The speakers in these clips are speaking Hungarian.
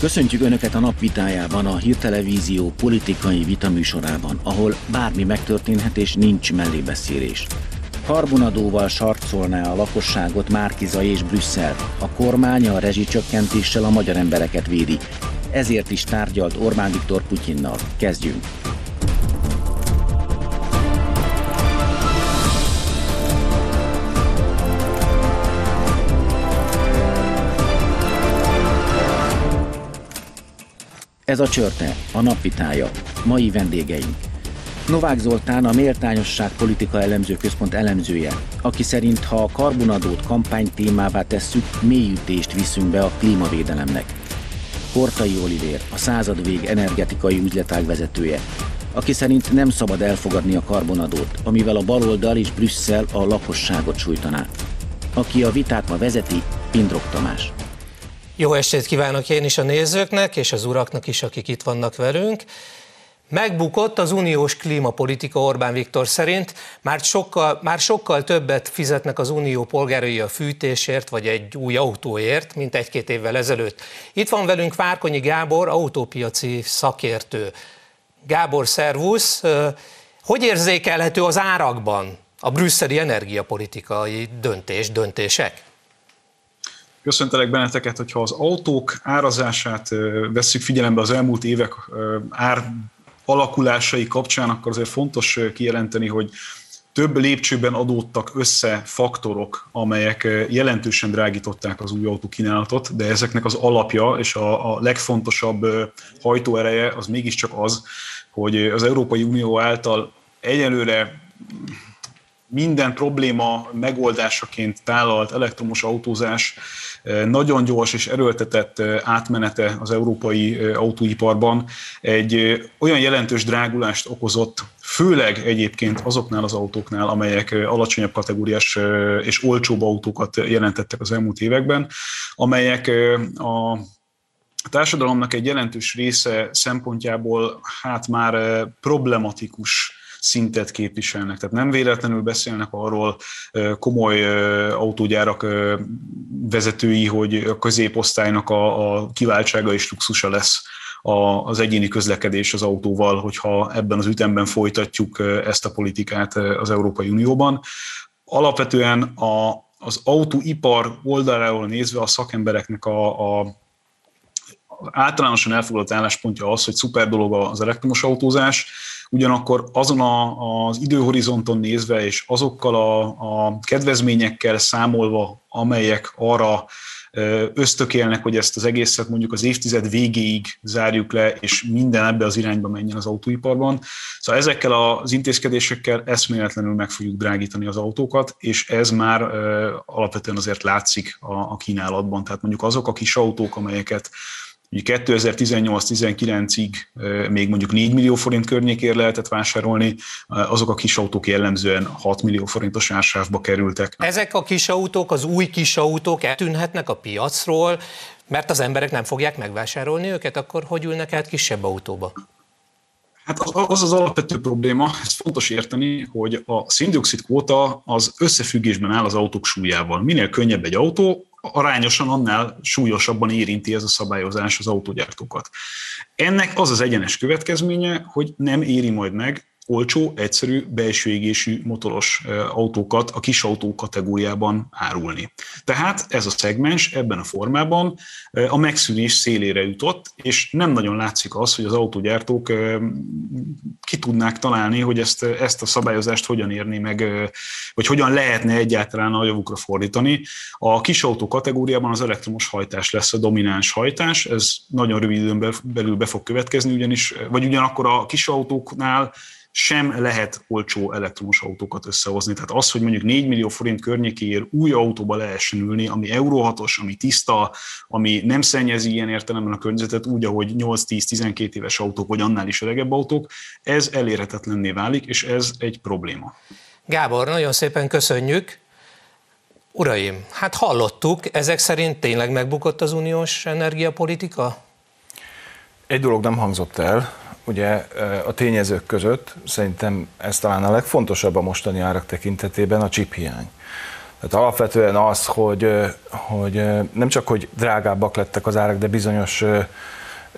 Köszöntjük Önöket a napvitájában, a Hírtelevízió politikai vitaműsorában, ahol bármi megtörténhet és nincs mellébeszélés. Karbonadóval sarcolná a lakosságot Márkiza és Brüsszel. A kormány a rezsicsökkentéssel a magyar embereket védi. Ezért is tárgyalt Orbán Viktor Putyinnal. Kezdjünk! Ez a csörte, a napvitája. Mai vendégeink. Novák Zoltán a Méltányosság Politika Elemző Központ elemzője, aki szerint ha a karbonadót kampány témává tesszük, mélyütést viszünk be a klímavédelemnek. Portai Olivér, a század vég energetikai üzletág vezetője, aki szerint nem szabad elfogadni a karbonadót, amivel a baloldal és Brüsszel a lakosságot sújtaná. Aki a vitát ma vezeti, Pindrok Tamás. Jó estét kívánok én is a nézőknek, és az uraknak is, akik itt vannak velünk. Megbukott az uniós klímapolitika Orbán Viktor szerint, már sokkal, már sokkal többet fizetnek az unió polgárai a fűtésért vagy egy új autóért, mint egy-két évvel ezelőtt. Itt van velünk Várkonyi Gábor, autópiaci szakértő. Gábor, szervusz! Hogy érzékelhető az árakban a brüsszeli energiapolitikai döntés, döntések? Köszöntelek benneteket, hogyha az autók árazását vesszük figyelembe az elmúlt évek ár alakulásai kapcsán, akkor azért fontos kijelenteni, hogy több lépcsőben adódtak össze faktorok, amelyek jelentősen drágították az új autó kínálatot, de ezeknek az alapja és a, a legfontosabb hajtóereje az mégiscsak az, hogy az Európai Unió által egyelőre minden probléma megoldásaként tálalt elektromos autózás nagyon gyors és erőltetett átmenete az európai autóiparban egy olyan jelentős drágulást okozott, főleg egyébként azoknál az autóknál, amelyek alacsonyabb kategóriás és olcsóbb autókat jelentettek az elmúlt években, amelyek a a társadalomnak egy jelentős része szempontjából hát már problematikus szintet képviselnek. Tehát nem véletlenül beszélnek arról komoly autógyárak vezetői, hogy a középosztálynak a, a kiváltsága és luxusa lesz az egyéni közlekedés az autóval, hogyha ebben az ütemben folytatjuk ezt a politikát az Európai Unióban. Alapvetően a, az autóipar oldaláról nézve a szakembereknek a, a általánosan elfogadott álláspontja az, hogy szuper dolog az elektromos autózás, ugyanakkor azon a, az időhorizonton nézve és azokkal a, a kedvezményekkel számolva, amelyek arra ösztökélnek, hogy ezt az egészet mondjuk az évtized végéig zárjuk le, és minden ebbe az irányba menjen az autóiparban. Szóval ezekkel az intézkedésekkel eszméletlenül meg fogjuk drágítani az autókat, és ez már alapvetően azért látszik a, a kínálatban. Tehát mondjuk azok a kis autók, amelyeket 2018-19-ig még mondjuk 4 millió forint környékért lehetett vásárolni, azok a kis autók jellemzően 6 millió forintos ársávba kerültek. Ezek a kis autók, az új kis autók eltűnhetnek a piacról, mert az emberek nem fogják megvásárolni őket, akkor hogy ülnek át kisebb autóba? Hát az az alapvető probléma, ez fontos érteni, hogy a széndiokszid kvóta az összefüggésben áll az autók súlyával. Minél könnyebb egy autó, arányosan annál súlyosabban érinti ez a szabályozás az autógyártókat. Ennek az az egyenes következménye, hogy nem éri majd meg olcsó, egyszerű, belső égésű motoros autókat a kis autó kategóriában árulni. Tehát ez a szegmens ebben a formában a megszűnés szélére jutott, és nem nagyon látszik az, hogy az autógyártók ki tudnák találni, hogy ezt, ezt a szabályozást hogyan érni meg, vagy hogyan lehetne egyáltalán a javukra fordítani. A kis autó kategóriában az elektromos hajtás lesz a domináns hajtás, ez nagyon rövid időn belül be fog következni, ugyanis, vagy ugyanakkor a kis autóknál sem lehet olcsó elektromos autókat összehozni. Tehát az, hogy mondjuk 4 millió forint környékéért új autóba lehessen ülni, ami Euro 6-os, ami tiszta, ami nem szennyezi ilyen értelemben a környezetet úgy, ahogy 8-10-12 éves autók, vagy annál is öregebb autók, ez elérhetetlenné válik, és ez egy probléma. Gábor, nagyon szépen köszönjük. Uraim, hát hallottuk, ezek szerint tényleg megbukott az uniós energiapolitika? Egy dolog nem hangzott el, ugye a tényezők között szerintem ez talán a legfontosabb a mostani árak tekintetében a chip hiány. Tehát alapvetően az, hogy, hogy nem csak, hogy drágábbak lettek az árak, de bizonyos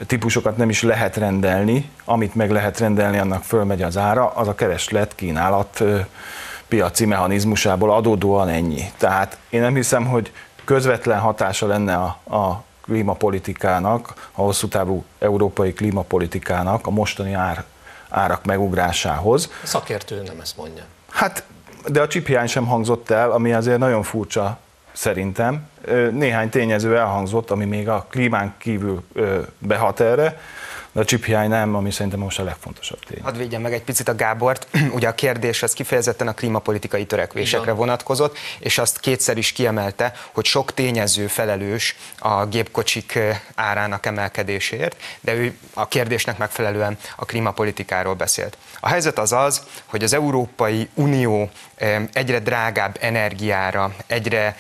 típusokat nem is lehet rendelni, amit meg lehet rendelni, annak fölmegy az ára, az a kereslet, kínálat piaci mechanizmusából adódóan ennyi. Tehát én nem hiszem, hogy közvetlen hatása lenne a, a klímapolitikának, a hosszú távú európai klímapolitikának a mostani ár, árak megugrásához. A szakértő nem ezt mondja. Hát, de a csiphiány sem hangzott el, ami azért nagyon furcsa szerintem. Néhány tényező elhangzott, ami még a klímán kívül behat erre, de a csiphiány nem, ami szerintem most a legfontosabb tény. Hadd védjem meg egy picit a Gábort. Ugye a kérdés az kifejezetten a klímapolitikai törekvésekre Igen. vonatkozott, és azt kétszer is kiemelte, hogy sok tényező felelős a gépkocsik árának emelkedéséért, de ő a kérdésnek megfelelően a klímapolitikáról beszélt. A helyzet az az, hogy az Európai Unió egyre drágább energiára, egyre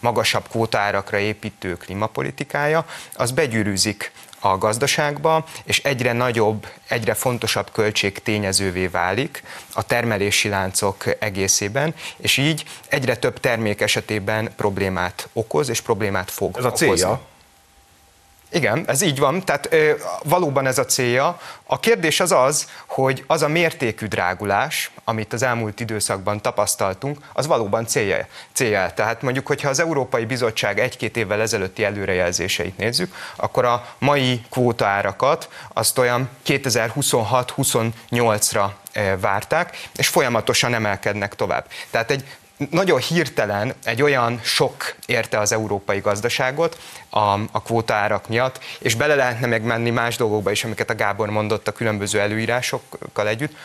magasabb kvótárakra építő klímapolitikája, az begyűrűzik a gazdaságba, és egyre nagyobb, egyre fontosabb költség tényezővé válik a termelési láncok egészében, és így egyre több termék esetében problémát okoz, és problémát fog Ez a célja? Okozni. Igen, ez így van, tehát ö, valóban ez a célja. A kérdés az az, hogy az a mértékű drágulás, amit az elmúlt időszakban tapasztaltunk, az valóban célja. célja. Tehát mondjuk, hogyha az Európai Bizottság egy-két évvel ezelőtti előrejelzéseit nézzük, akkor a mai kvótaárakat azt olyan 2026-28-ra várták, és folyamatosan emelkednek tovább. Tehát egy nagyon hirtelen egy olyan sok érte az európai gazdaságot a, a kvótaárak miatt, és bele lehetne megmenni más dolgokba is, amiket a Gábor mondott a különböző előírásokkal együtt,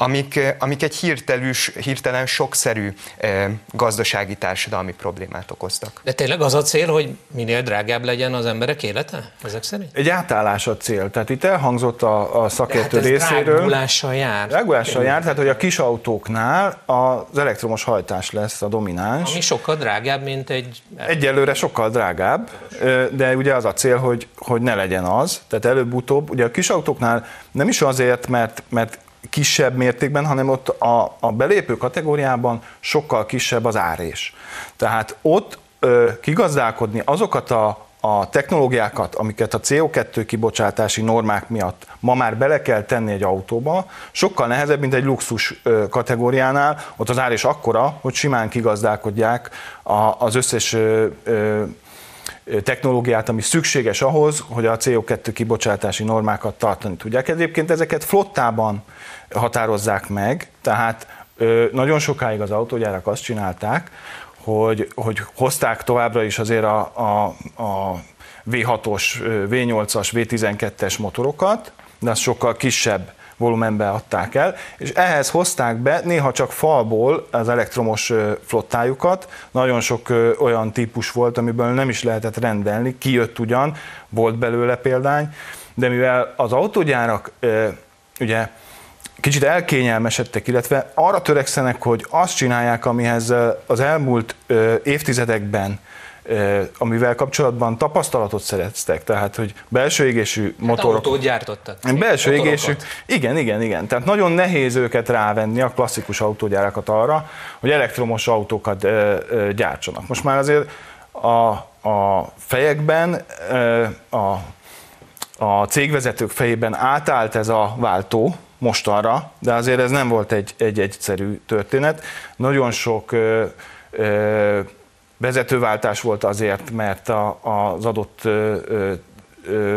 amik, eh, amik egy hirtelűs, hirtelen sokszerű eh, gazdasági társadalmi problémát okoztak. De tényleg az a cél, hogy minél drágább legyen az emberek élete? Ezek szerint? Egy átállás a cél. Tehát itt elhangzott a, a szakértő hát részéről. Drágulással jár. Drágulással jár, tehát hogy a kis autóknál az elektromos hajtás lesz a domináns. Ami sokkal drágább, mint egy... Egyelőre sokkal drágább, de ugye az a cél, hogy, hogy ne legyen az. Tehát előbb-utóbb, ugye a kis autóknál nem is azért, mert, mert kisebb mértékben, hanem ott a, a belépő kategóriában sokkal kisebb az árés. Tehát ott ö, kigazdálkodni azokat a, a technológiákat, amiket a CO2 kibocsátási normák miatt ma már bele kell tenni egy autóba, sokkal nehezebb, mint egy luxus kategóriánál. Ott az ár akkora, hogy simán kigazdálkodják az összes technológiát, ami szükséges ahhoz, hogy a CO2 kibocsátási normákat tartani tudják. Egyébként ezeket flottában határozzák meg, tehát nagyon sokáig az autógyárak azt csinálták, hogy, hogy hozták továbbra is azért a, a, a V6-os, V8-as, V12-es motorokat, de az sokkal kisebb volumenbe adták el, és ehhez hozták be néha csak falból az elektromos flottájukat, nagyon sok olyan típus volt, amiből nem is lehetett rendelni, kijött ugyan, volt belőle példány, de mivel az autógyárak ugye kicsit elkényelmesedtek, illetve arra törekszenek, hogy azt csinálják, amihez az elmúlt évtizedekben amivel kapcsolatban tapasztalatot szereztek, tehát hogy belső égésű hát motorok... Autót gyártottak. Belső égésű, igen, igen, igen. Tehát nagyon nehéz őket rávenni, a klasszikus autógyárakat arra, hogy elektromos autókat gyártsanak. Most már azért a, a fejekben, a, a cégvezetők fejében átállt ez a váltó, mostanra, de azért ez nem volt egy, egy egyszerű történet. Nagyon sok ö, ö, vezetőváltás volt azért, mert a, az adott ö, ö,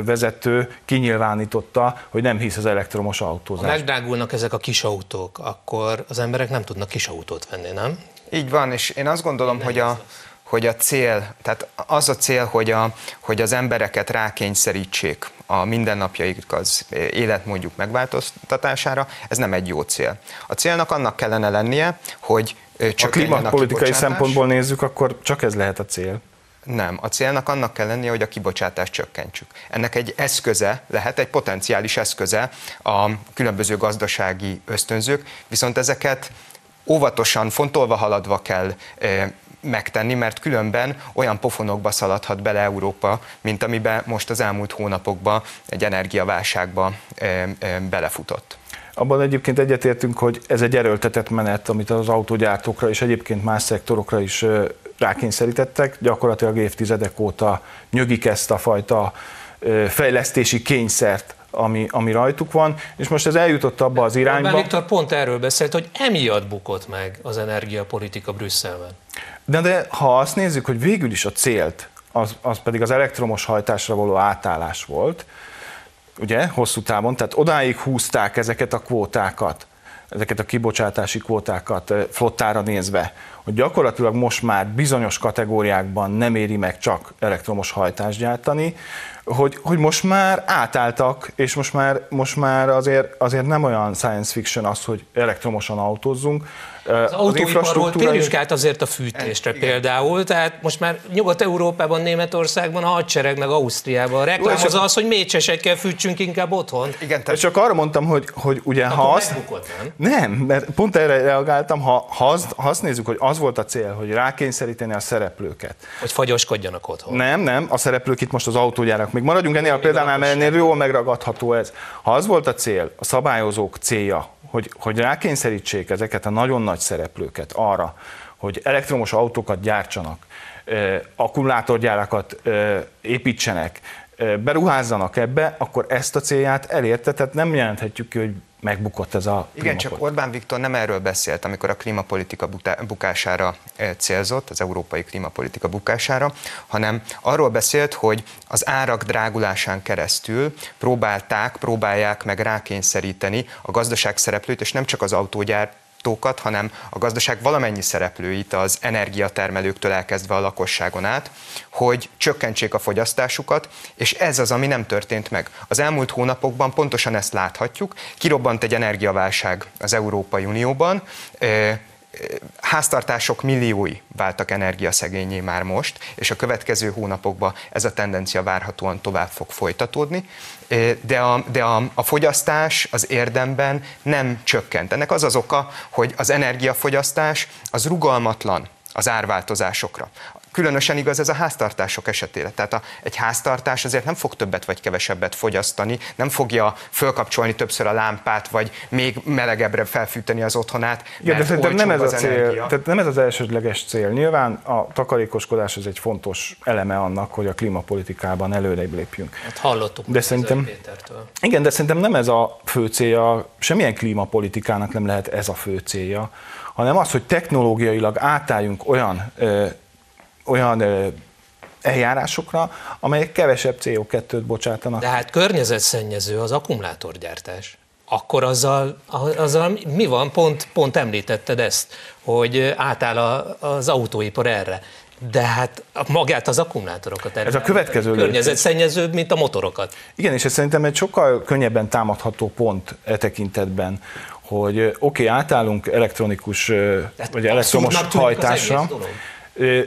vezető kinyilvánította, hogy nem hisz az elektromos autózásban. Ha megdrágulnak ezek a kis autók, akkor az emberek nem tudnak kis autót venni, nem? Így van, és én azt gondolom, hogy a, hogy a cél, tehát az a cél, hogy, a, hogy az embereket rákényszerítsék a mindennapjaik az életmódjuk megváltoztatására, ez nem egy jó cél. A célnak annak kellene lennie, hogy a klímapolitikai szempontból nézzük, akkor csak ez lehet a cél. Nem, a célnak annak kell lennie, hogy a kibocsátást csökkentsük. Ennek egy eszköze lehet, egy potenciális eszköze a különböző gazdasági ösztönzők, viszont ezeket óvatosan, fontolva haladva kell megtenni, mert különben olyan pofonokba szaladhat bele Európa, mint amiben most az elmúlt hónapokban egy energiaválságba belefutott. Abban egyébként egyetértünk, hogy ez egy erőltetett menet, amit az autógyártókra és egyébként más szektorokra is rákényszerítettek. Gyakorlatilag évtizedek óta nyögik ezt a fajta fejlesztési kényszert, ami, ami rajtuk van, és most ez eljutott abba az irányba. Orbán Viktor pont erről beszélt, hogy emiatt bukott meg az energiapolitika Brüsszelben. De, de ha azt nézzük, hogy végül is a célt, az, az pedig az elektromos hajtásra való átállás volt, ugye, hosszú távon, tehát odáig húzták ezeket a kvótákat, ezeket a kibocsátási kvótákat flottára nézve, hogy gyakorlatilag most már bizonyos kategóriákban nem éri meg csak elektromos hajtást gyártani, hogy, hogy most már átálltak, és most már, most már azért, azért nem olyan science fiction az, hogy elektromosan autózzunk, az, az autóiparról térjünk át azért a fűtésre Igen. például, tehát most már Nyugat-Európában, Németországban, a hadsereg meg Ausztriában a reklám az az, hogy mécsesekkel fűtsünk inkább otthon. Igen, tehát... Csak arra mondtam, hogy, hogy ugye Akkor ha azt... nem? nem, mert pont erre reagáltam, ha, ha, azt, ha azt nézzük, hogy az volt a cél, hogy rákényszeríteni a szereplőket. Hogy fagyoskodjanak otthon. Nem, nem, a szereplők itt most az autógyárak. Még maradjunk ennél a példánál, mert ennél jól megragadható ez. Ha az volt a cél, a szabályozók célja, hogy, hogy rákényszerítsék ezeket a nagyon nagy szereplőket arra, hogy elektromos autókat gyártsanak, akkumulátorgyárakat építsenek, beruházzanak ebbe, akkor ezt a célját elérte, tehát nem jelenthetjük ki, hogy megbukott ez a Igen, csak Orbán Viktor nem erről beszélt, amikor a klímapolitika bukására célzott, az európai klímapolitika bukására, hanem arról beszélt, hogy az árak drágulásán keresztül próbálták, próbálják meg rákényszeríteni a gazdaság szereplőt, és nem csak az autógyár gyártókat, hanem a gazdaság valamennyi szereplőit, az energiatermelőktől elkezdve a lakosságon át, hogy csökkentsék a fogyasztásukat, és ez az, ami nem történt meg. Az elmúlt hónapokban pontosan ezt láthatjuk. Kirobbant egy energiaválság az Európai Unióban, háztartások milliói váltak energiaszegényé már most, és a következő hónapokban ez a tendencia várhatóan tovább fog folytatódni, de a, de a, a fogyasztás az érdemben nem csökkent. Ennek az az oka, hogy az energiafogyasztás az rugalmatlan az árváltozásokra. Különösen igaz ez a háztartások esetére. Tehát a, egy háztartás azért nem fog többet vagy kevesebbet fogyasztani, nem fogja fölkapcsolni többször a lámpát, vagy még melegebbre felfűteni az otthonát. Igen, de szerintem nem ez a cél, energia. tehát nem ez az elsődleges cél. Nyilván a takarékoskodás az egy fontos eleme annak, hogy a klímapolitikában előre lépjünk. Hát hallottuk de szerintem, Pétertől. Igen, de szerintem nem ez a fő célja, semmilyen klímapolitikának nem lehet ez a fő célja, hanem az, hogy technológiailag átálljunk olyan ö, olyan eljárásokra, amelyek kevesebb CO2-t bocsátanak. De hát környezetszennyező az akkumulátorgyártás. Akkor azzal, azzal mi van? Pont, pont említetted ezt, hogy átáll az autóipar erre. De hát magát az akkumulátorokat Ez a következő környezetszennyezőbb, mint a motorokat. Igen, és ez szerintem egy sokkal könnyebben támadható pont e tekintetben, hogy oké, okay, átállunk elektronikus, Tehát vagy elektromos hajtásra,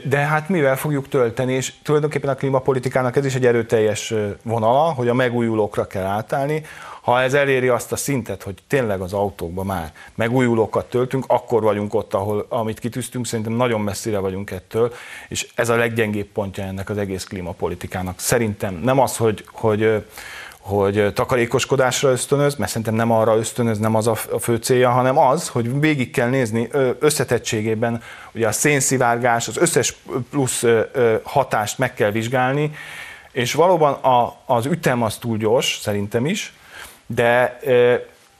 de hát mivel fogjuk tölteni, és tulajdonképpen a klímapolitikának ez is egy erőteljes vonala, hogy a megújulókra kell átállni. Ha ez eléri azt a szintet, hogy tényleg az autókban már megújulókat töltünk, akkor vagyunk ott, ahol amit kitűztünk, szerintem nagyon messzire vagyunk ettől, és ez a leggyengébb pontja ennek az egész klímapolitikának. Szerintem nem az, hogy, hogy hogy takarékoskodásra ösztönöz, mert szerintem nem arra ösztönöz, nem az a fő célja, hanem az, hogy végig kell nézni összetettségében, ugye a szénszivárgás, az összes plusz hatást meg kell vizsgálni, és valóban a, az ütem az túl gyors, szerintem is, de,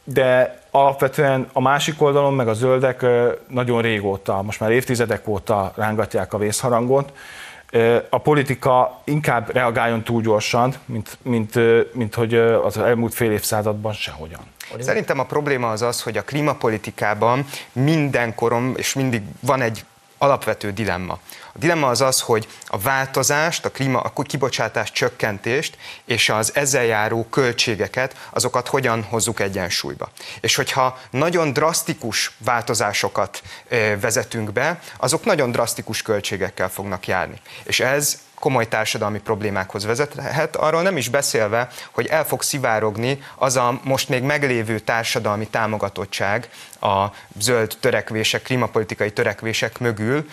de alapvetően a másik oldalon meg a zöldek nagyon régóta, most már évtizedek óta rángatják a vészharangot, a politika inkább reagáljon túl gyorsan, mint, mint, mint hogy az elmúlt fél évszázadban sehogyan. Szerintem a probléma az az, hogy a klímapolitikában minden korom, és mindig van egy alapvető dilemma. A dilemma az az, hogy a változást, a klíma, a kibocsátás csökkentést és az ezzel járó költségeket, azokat hogyan hozzuk egyensúlyba. És hogyha nagyon drasztikus változásokat vezetünk be, azok nagyon drasztikus költségekkel fognak járni. És ez komoly társadalmi problémákhoz vezethet, arról nem is beszélve, hogy el fog szivárogni az a most még meglévő társadalmi támogatottság, a zöld törekvések, klímapolitikai törekvések mögül,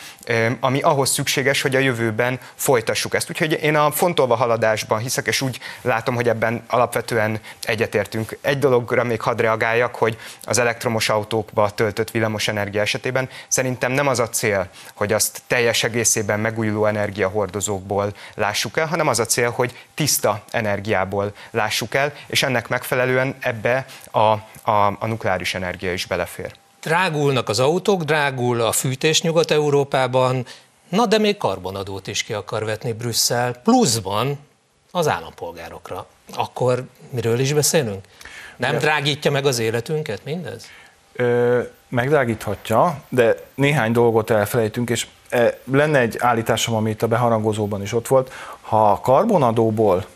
ami ahhoz szükséges, hogy a jövőben folytassuk ezt. Úgyhogy én a fontolva haladásban hiszek, és úgy látom, hogy ebben alapvetően egyetértünk. Egy dologra még hadd reagáljak, hogy az elektromos autókba töltött villamosenergia esetében szerintem nem az a cél, hogy azt teljes egészében megújuló energiahordozókból lássuk el, hanem az a cél, hogy tiszta energiából lássuk el, és ennek megfelelően ebbe a, a, a nukleáris energia is belefér. Drágulnak az autók, drágul a fűtés Nyugat-Európában, na de még karbonadót is ki akar vetni Brüsszel, pluszban az állampolgárokra. Akkor miről is beszélünk? Nem drágítja meg az életünket mindez? Ö, megdrágíthatja, de néhány dolgot elfelejtünk, és e, lenne egy állításom, ami itt a beharangozóban is ott volt. Ha a karbonadóból,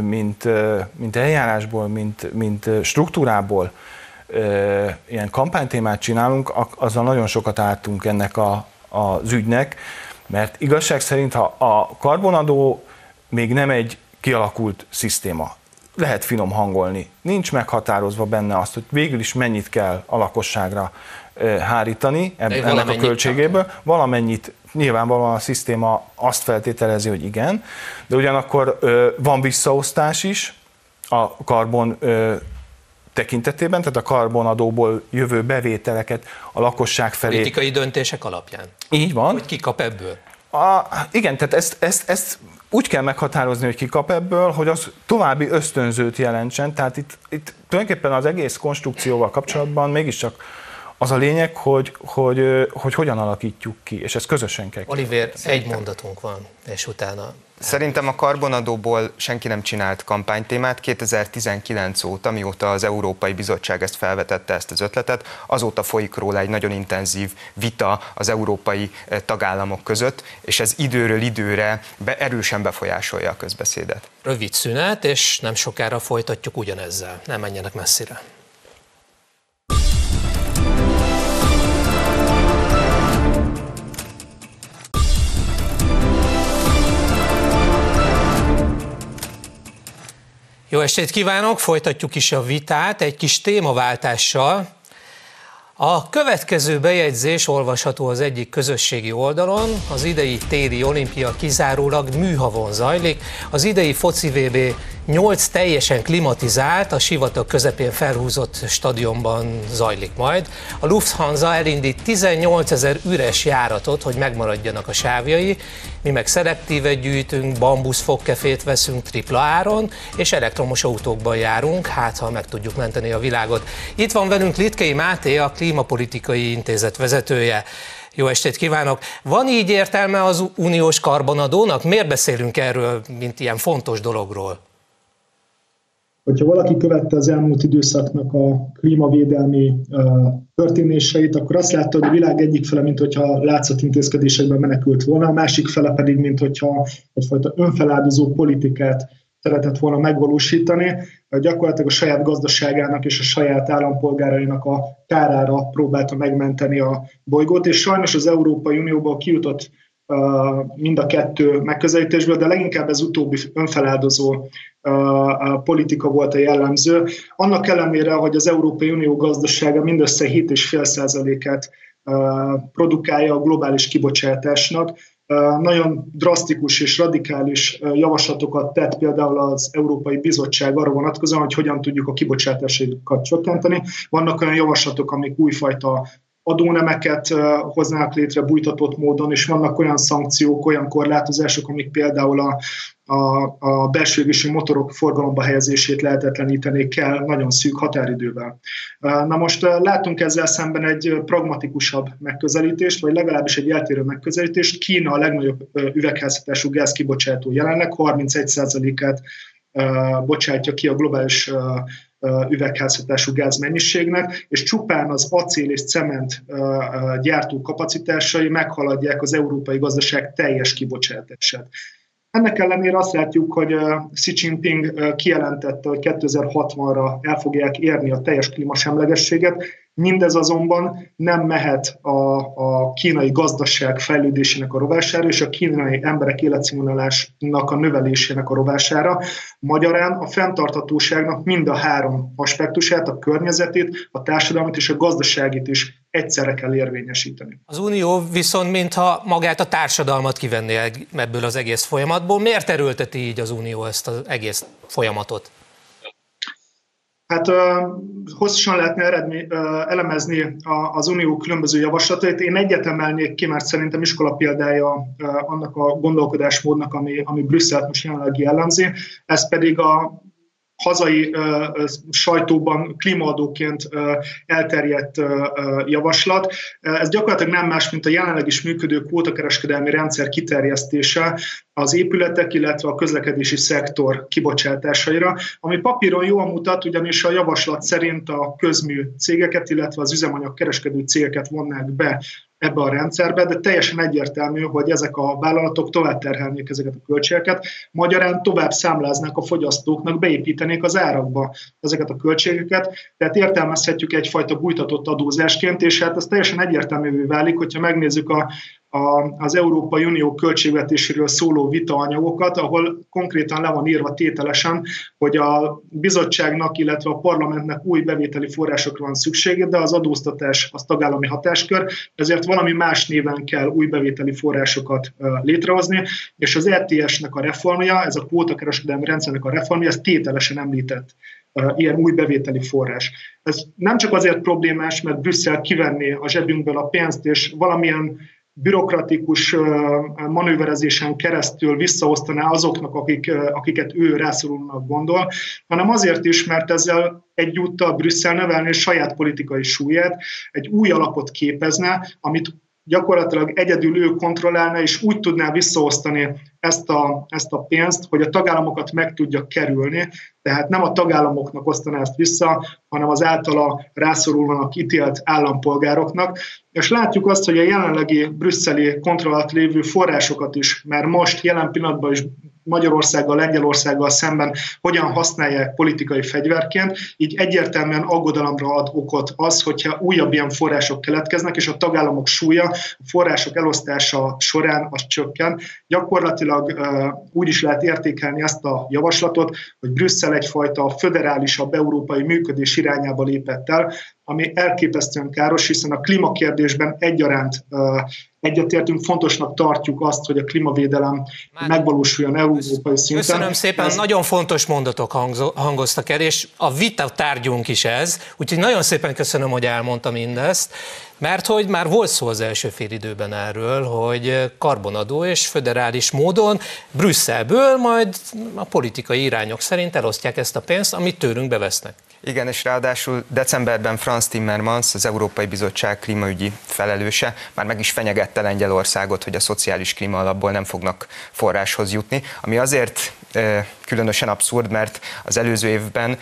mint, mint eljárásból, mint, mint struktúrából ilyen kampánytémát csinálunk, azzal nagyon sokat álltunk ennek a, az ügynek, mert igazság szerint, ha a karbonadó még nem egy kialakult szisztéma, lehet finom hangolni. Nincs meghatározva benne azt, hogy végül is mennyit kell a lakosságra hárítani ennek a költségéből. Valamennyit nyilvánvalóan a szisztéma azt feltételezi, hogy igen, de ugyanakkor van visszaosztás is a karbon tekintetében, tehát a karbonadóból jövő bevételeket a lakosság felé. Politikai döntések alapján. Így van. Hogy ki kap ebből? A, igen, tehát ezt, ezt, ezt úgy kell meghatározni, hogy ki kap ebből, hogy az további ösztönzőt jelentsen. Tehát itt, itt tulajdonképpen az egész konstrukcióval kapcsolatban mégiscsak az a lényeg, hogy, hogy, hogy hogyan alakítjuk ki, és ezt közösen kell. Oliver, egy mondatunk van, és utána Szerintem a karbonadóból senki nem csinált kampánytémát. 2019 óta, mióta az Európai Bizottság ezt felvetette, ezt az ötletet, azóta folyik róla egy nagyon intenzív vita az európai eh, tagállamok között, és ez időről időre be, erősen befolyásolja a közbeszédet. Rövid szünet, és nem sokára folytatjuk ugyanezzel. Nem menjenek messzire. Jó estét kívánok, folytatjuk is a vitát egy kis témaváltással. A következő bejegyzés olvasható az egyik közösségi oldalon. Az idei téli olimpia kizárólag műhavon zajlik. Az idei foci VB 8 teljesen klimatizált, a sivatag közepén felhúzott stadionban zajlik majd. A Lufthansa elindít 18 ezer üres járatot, hogy megmaradjanak a sávjai. Mi meg szelektíve gyűjtünk, bambusz fogkefét veszünk tripla áron, és elektromos autókban járunk, hát ha meg tudjuk menteni a világot. Itt van velünk Litkei Máté, a Klímapolitikai Intézet vezetője. Jó estét kívánok! Van így értelme az uniós karbonadónak? Miért beszélünk erről, mint ilyen fontos dologról? Hogyha valaki követte az elmúlt időszaknak a klímavédelmi történéseit, akkor azt látta, hogy a világ egyik fele, mint hogyha látszat intézkedésekben menekült volna, a másik fele pedig, mint hogyha egyfajta önfeláldozó politikát szeretett volna megvalósítani, gyakorlatilag a saját gazdaságának és a saját állampolgárainak a kárára próbálta megmenteni a bolygót, és sajnos az Európai Unióban kijutott mind a kettő megközelítésből, de leginkább ez utóbbi önfeláldozó politika volt a jellemző. Annak ellenére, hogy az Európai Unió gazdasága mindössze 7,5%-át produkálja a globális kibocsátásnak, nagyon drasztikus és radikális javaslatokat tett például az Európai Bizottság arra vonatkozóan, hogy hogyan tudjuk a kibocsátásokat csökkenteni. Vannak olyan javaslatok, amik újfajta adónemeket hoznának létre bújtatott módon, és vannak olyan szankciók, olyan korlátozások, amik például a, a, a belső motorok forgalomba helyezését lehetetleníteni kell nagyon szűk határidővel. Na most látunk ezzel szemben egy pragmatikusabb megközelítést, vagy legalábbis egy eltérő megközelítést. Kína a legnagyobb üvegházhatású gáz kibocsátó jelenleg, 31%-át bocsátja ki a globális üvegházhatású gázmennyiségnek, és csupán az acél és cement gyártó kapacitásai meghaladják az európai gazdaság teljes kibocsátását. Ennek ellenére azt látjuk, hogy Xi Jinping kijelentette, hogy 2060-ra el fogják érni a teljes klímasemlegességet, Mindez azonban nem mehet a, a kínai gazdaság fejlődésének a rovására és a kínai emberek életszínvonalásnak a növelésének a rovására. Magyarán a fenntartatóságnak mind a három aspektusát, a környezetét, a társadalmat és a gazdaságit is egyszerre kell érvényesíteni. Az Unió viszont mintha magát a társadalmat kivenné ebből az egész folyamatból. Miért erőlteti így az Unió ezt az egész folyamatot? Hát hosszasan lehetne eredmi, elemezni az Unió különböző javaslatait. Én egyet emelnék ki, mert szerintem iskola példája annak a gondolkodásmódnak, ami, ami Brüsszelt most jelenleg jellemzi. Ez pedig a hazai sajtóban klímaadóként elterjedt javaslat. Ez gyakorlatilag nem más, mint a jelenleg is működő kvótakereskedelmi rendszer kiterjesztése az épületek, illetve a közlekedési szektor kibocsátásaira, ami papíron jól mutat, ugyanis a javaslat szerint a közmű cégeket, illetve az üzemanyag kereskedő cégeket vonnák be ebbe a rendszerbe, de teljesen egyértelmű, hogy ezek a vállalatok tovább terhelnék ezeket a költségeket, magyarán tovább számláznák a fogyasztóknak, beépítenék az árakba ezeket a költségeket, tehát értelmezhetjük egyfajta bújtatott adózásként, és hát ez teljesen egyértelművé válik, hogyha megnézzük a a, az Európai Unió költségvetéséről szóló vitaanyagokat, ahol konkrétan le van írva tételesen, hogy a bizottságnak, illetve a parlamentnek új bevételi forrásokra van szüksége, de az adóztatás az tagállami hatáskör, ezért valami más néven kell új bevételi forrásokat létrehozni, és az ETS-nek a reformja, ez a kvótakereskedelmi rendszernek a reformja, ez tételesen említett ilyen új bevételi forrás. Ez nem csak azért problémás, mert Brüsszel kivenné a zsebünkből a pénzt, és valamilyen bürokratikus manőverezésen keresztül visszaosztaná azoknak, akik, akiket ő rászorulnak gondol, hanem azért is, mert ezzel egyúttal Brüsszel növelni saját politikai súlyát, egy új alapot képezne, amit gyakorlatilag egyedül ő kontrollálna, és úgy tudná visszaosztani ezt a, ezt a pénzt, hogy a tagállamokat meg tudja kerülni, tehát nem a tagállamoknak osztaná ezt vissza, hanem az általa rászorulnak ítélt állampolgároknak. És látjuk azt, hogy a jelenlegi brüsszeli kontrollat lévő forrásokat is, mert most jelen pillanatban is Magyarországgal, Lengyelországgal szemben hogyan használják politikai fegyverként, így egyértelműen aggodalomra ad okot az, hogyha újabb ilyen források keletkeznek, és a tagállamok súlya, a források elosztása során az csökken. Gyakorlatilag úgy is lehet értékelni ezt a javaslatot, hogy Brüsszel egyfajta föderálisabb európai működés irányába lépett el, ami elképesztően káros, hiszen a klímakérdésben egyaránt egyetértünk, fontosnak tartjuk azt, hogy a klímavédelem Már megvalósuljon európai szinten. Köszönöm szépen, ez... nagyon fontos mondatok hangoztak el, és a vita tárgyunk is ez, úgyhogy nagyon szépen köszönöm, hogy elmondta mindezt, mert hogy már volt szó az első fél időben erről, hogy karbonadó és föderális módon Brüsszelből majd a politikai irányok szerint elosztják ezt a pénzt, amit tőlünk bevesznek. Igen, és ráadásul decemberben Franz Timmermans, az Európai Bizottság klímaügyi felelőse már meg is fenyegette Lengyelországot, hogy a szociális klíma alapból nem fognak forráshoz jutni, ami azért különösen abszurd, mert az előző évben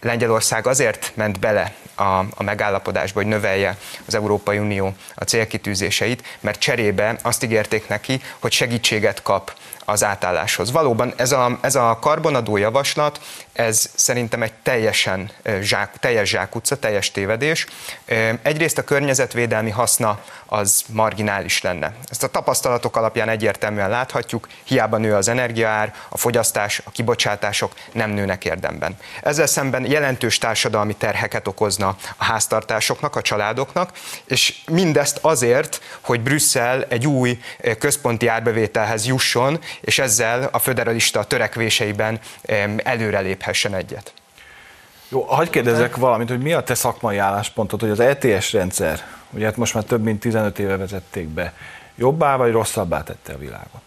Lengyelország azért ment bele a, a megállapodásba, hogy növelje az Európai Unió a célkitűzéseit, mert cserébe azt ígérték neki, hogy segítséget kap az átálláshoz. Valóban ez a, ez a karbonadó javaslat, ez szerintem egy teljesen zsák, teljes zsákutca, teljes tévedés. Egyrészt a környezetvédelmi haszna az marginális lenne. Ezt a tapasztalatok alapján egyértelműen láthatjuk, hiába nő az energiaár, a fogyasztás, a kibocsátások nem nőnek érdemben. Ezzel szemben jelentős társadalmi terheket okozna a háztartásoknak, a családoknak, és mindezt azért, hogy Brüsszel egy új központi árbevételhez jusson, és ezzel a föderalista törekvéseiben előreléphessen egyet. Jó, hagyd kérdezzek valamit, hogy mi a te szakmai álláspontod, hogy az ETS rendszer, ugye hát most már több mint 15 éve vezették be, jobbá vagy rosszabbá tette a világot?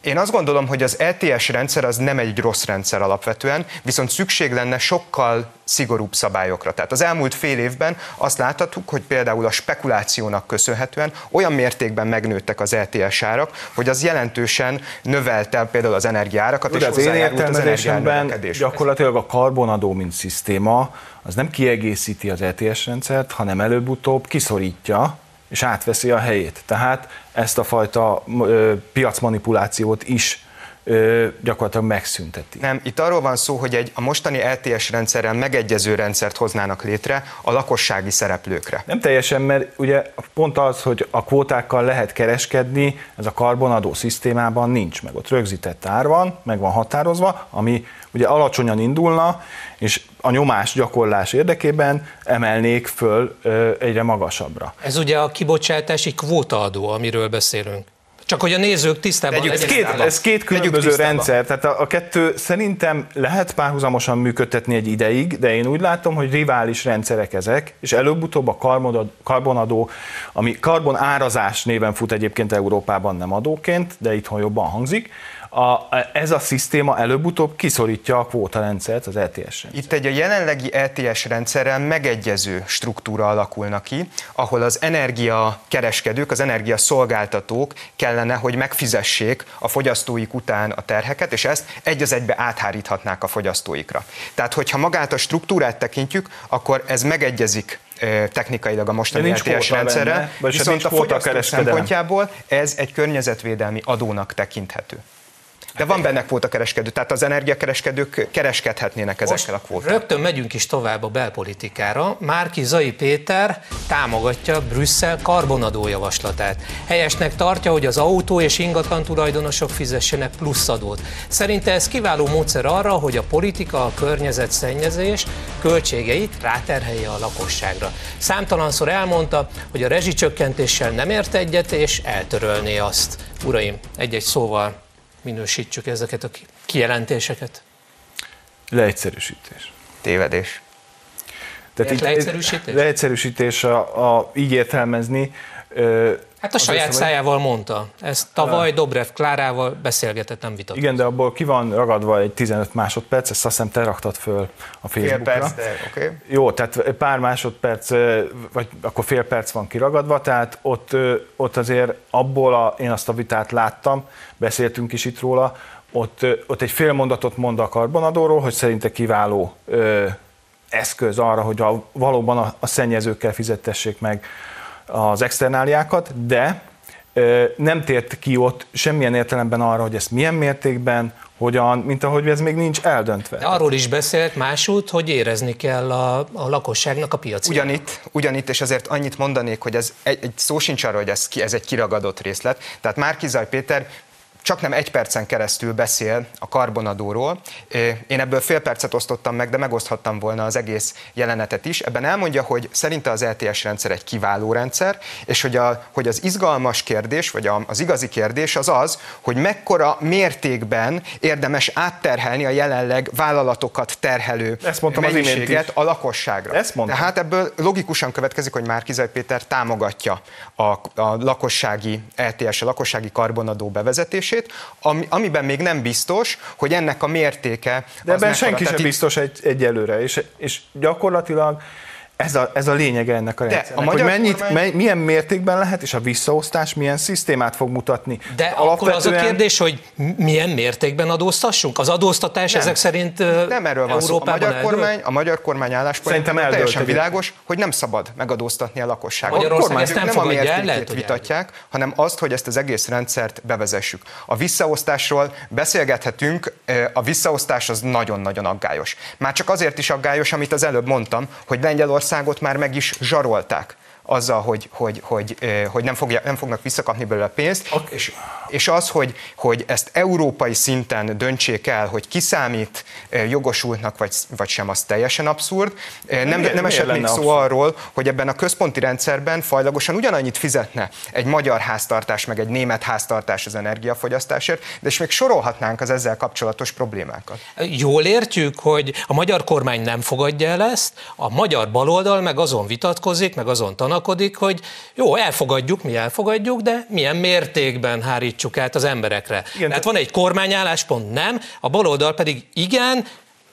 Én azt gondolom, hogy az ETS rendszer az nem egy rossz rendszer alapvetően, viszont szükség lenne sokkal szigorúbb szabályokra. Tehát az elmúlt fél évben azt láthatjuk, hogy például a spekulációnak köszönhetően olyan mértékben megnőttek az ETS árak, hogy az jelentősen növelte például az energiárakat, és az én értelmezésemben gyakorlatilag a karbonadó, mint szisztéma, az nem kiegészíti az ETS rendszert, hanem előbb-utóbb kiszorítja, és átveszi a helyét. Tehát ezt a fajta piacmanipulációt is gyakorlatilag megszünteti. Nem, itt arról van szó, hogy egy a mostani LTS rendszerrel megegyező rendszert hoznának létre a lakossági szereplőkre. Nem teljesen, mert ugye pont az, hogy a kvótákkal lehet kereskedni, ez a karbonadó szisztémában nincs meg. Ott rögzített ár van, meg van határozva, ami ugye alacsonyan indulna, és a nyomás gyakorlás érdekében emelnék föl egyre magasabbra. Ez ugye a kibocsátási kvótaadó, amiről beszélünk. Csak hogy a nézők tisztában legyenek. Ez két, ez két különböző rendszer, tehát a, a kettő szerintem lehet párhuzamosan működtetni egy ideig, de én úgy látom, hogy rivális rendszerek ezek, és előbb-utóbb a karbonadó, ami karbon árazás néven fut egyébként Európában nem adóként, de itthon jobban hangzik, a, ez a szisztéma előbb-utóbb kiszorítja a kvótarendszert, az ETS rendszer. Itt egy a jelenlegi ETS rendszerrel megegyező struktúra alakulna ki, ahol az energiakereskedők, az energiaszolgáltatók kellene, hogy megfizessék a fogyasztóik után a terheket, és ezt egy az egybe átháríthatnák a fogyasztóikra. Tehát, hogyha magát a struktúrát tekintjük, akkor ez megegyezik technikailag a mostani ETS rendszerrel, viszont a fogyasztó szempontjából ez egy környezetvédelmi adónak tekinthető. De van benne kvótakereskedő, tehát az energiakereskedők kereskedhetnének ezekkel a kvótákkal. Rögtön megyünk is tovább a belpolitikára. Márki Zai Péter támogatja Brüsszel karbonadó javaslatát. Helyesnek tartja, hogy az autó és ingatlan tulajdonosok fizessenek pluszadót. Szerinte ez kiváló módszer arra, hogy a politika a környezetszennyezés költségeit ráterhelje a lakosságra. Számtalanszor elmondta, hogy a rezsicsökkentéssel nem ért egyet, és eltörölné azt. Uraim, egy-egy szóval minősítsük ezeket a kijelentéseket? Leegyszerűsítés. Tévedés. Tehát így, leegyszerűsítés? Leegyszerűsítés a, a, így értelmezni. Hát a saját szájával mondta. Ezt tavaly Dobrev Klárával beszélgetett, nem vitatkozott. Igen, de abból ki van ragadva egy 15 másodperc, ezt azt hiszem te raktad föl a Facebookra. Fél perc, de oké. Okay. Jó, tehát pár másodperc, vagy akkor fél perc van kiragadva, tehát ott, ott azért abból a, én azt a vitát láttam, beszéltünk is itt róla, ott, ott egy fél mondatot mond a karbonadóról, hogy szerinte kiváló ö, eszköz arra, hogy a, valóban a, a szennyezőkkel fizettessék meg az externáliákat, de nem tért ki ott semmilyen értelemben arra, hogy ezt milyen mértékben, hogyan, mint ahogy ez még nincs eldöntve. De arról is beszélt másút, hogy érezni kell a, a lakosságnak a piacot. Ugyanitt, ugyanitt, és azért annyit mondanék, hogy ez egy, egy szó sincs arra, hogy ez, ez egy kiragadott részlet. Tehát Márkizaj Péter csak nem egy percen keresztül beszél a karbonadóról. Én ebből fél percet osztottam meg, de megoszthattam volna az egész jelenetet is. Ebben elmondja, hogy szerinte az LTS rendszer egy kiváló rendszer, és hogy, a, hogy az izgalmas kérdés, vagy az igazi kérdés az az, hogy mekkora mértékben érdemes átterhelni a jelenleg vállalatokat terhelő Ezt mondtam mennyiséget a lakosságra. Ezt mondtam. Tehát ebből logikusan következik, hogy Márkizaj Péter támogatja a, a lakossági LTS, a lakossági karbonadó bevezetését, mérését, ami, amiben még nem biztos, hogy ennek a mértéke. De ebben senki sem biztos egy, egyelőre, és, és gyakorlatilag ez a, ez a lényege ennek a rendszernek, a magyar hogy mennyit, kormány... milyen mértékben lehet, és a visszaosztás milyen szisztémát fog mutatni. De Alapvetően... akkor az a kérdés, hogy milyen mértékben adóztassunk? Az adóztatás nem. ezek szerint Nem erről van szó. A magyar, kormány, a magyar kormány álláspontja teljesen világos, hogy nem szabad megadóztatni a lakosságot. Magyarország ezt nem, nem a mértékét vitatják, hanem azt, hogy ezt az egész rendszert bevezessük. A visszaosztásról beszélgethetünk, a visszaosztás az nagyon-nagyon aggályos. Már csak azért is aggályos, amit az előbb mondtam, hogy Lengyelország Magyarországot már meg is zsarolták azzal, hogy, hogy, hogy, hogy nem, fogja, nem fognak visszakapni belőle pénzt, okay. és, és az, hogy, hogy ezt európai szinten döntsék el, hogy kiszámít jogosultnak vagy, vagy sem, az teljesen abszurd. Nem, nem, nem esett még szó arról, hogy ebben a központi rendszerben fajlagosan ugyanannyit fizetne egy magyar háztartás, meg egy német háztartás az energiafogyasztásért, de és még sorolhatnánk az ezzel kapcsolatos problémákat. Jól értjük, hogy a magyar kormány nem fogadja el ezt, a magyar baloldal meg azon vitatkozik, meg azon tanak, vonakodik, hogy jó, elfogadjuk, mi elfogadjuk, de milyen mértékben hárítsuk át az emberekre. Igen, Tehát van egy kormányálláspont, nem, a baloldal pedig igen,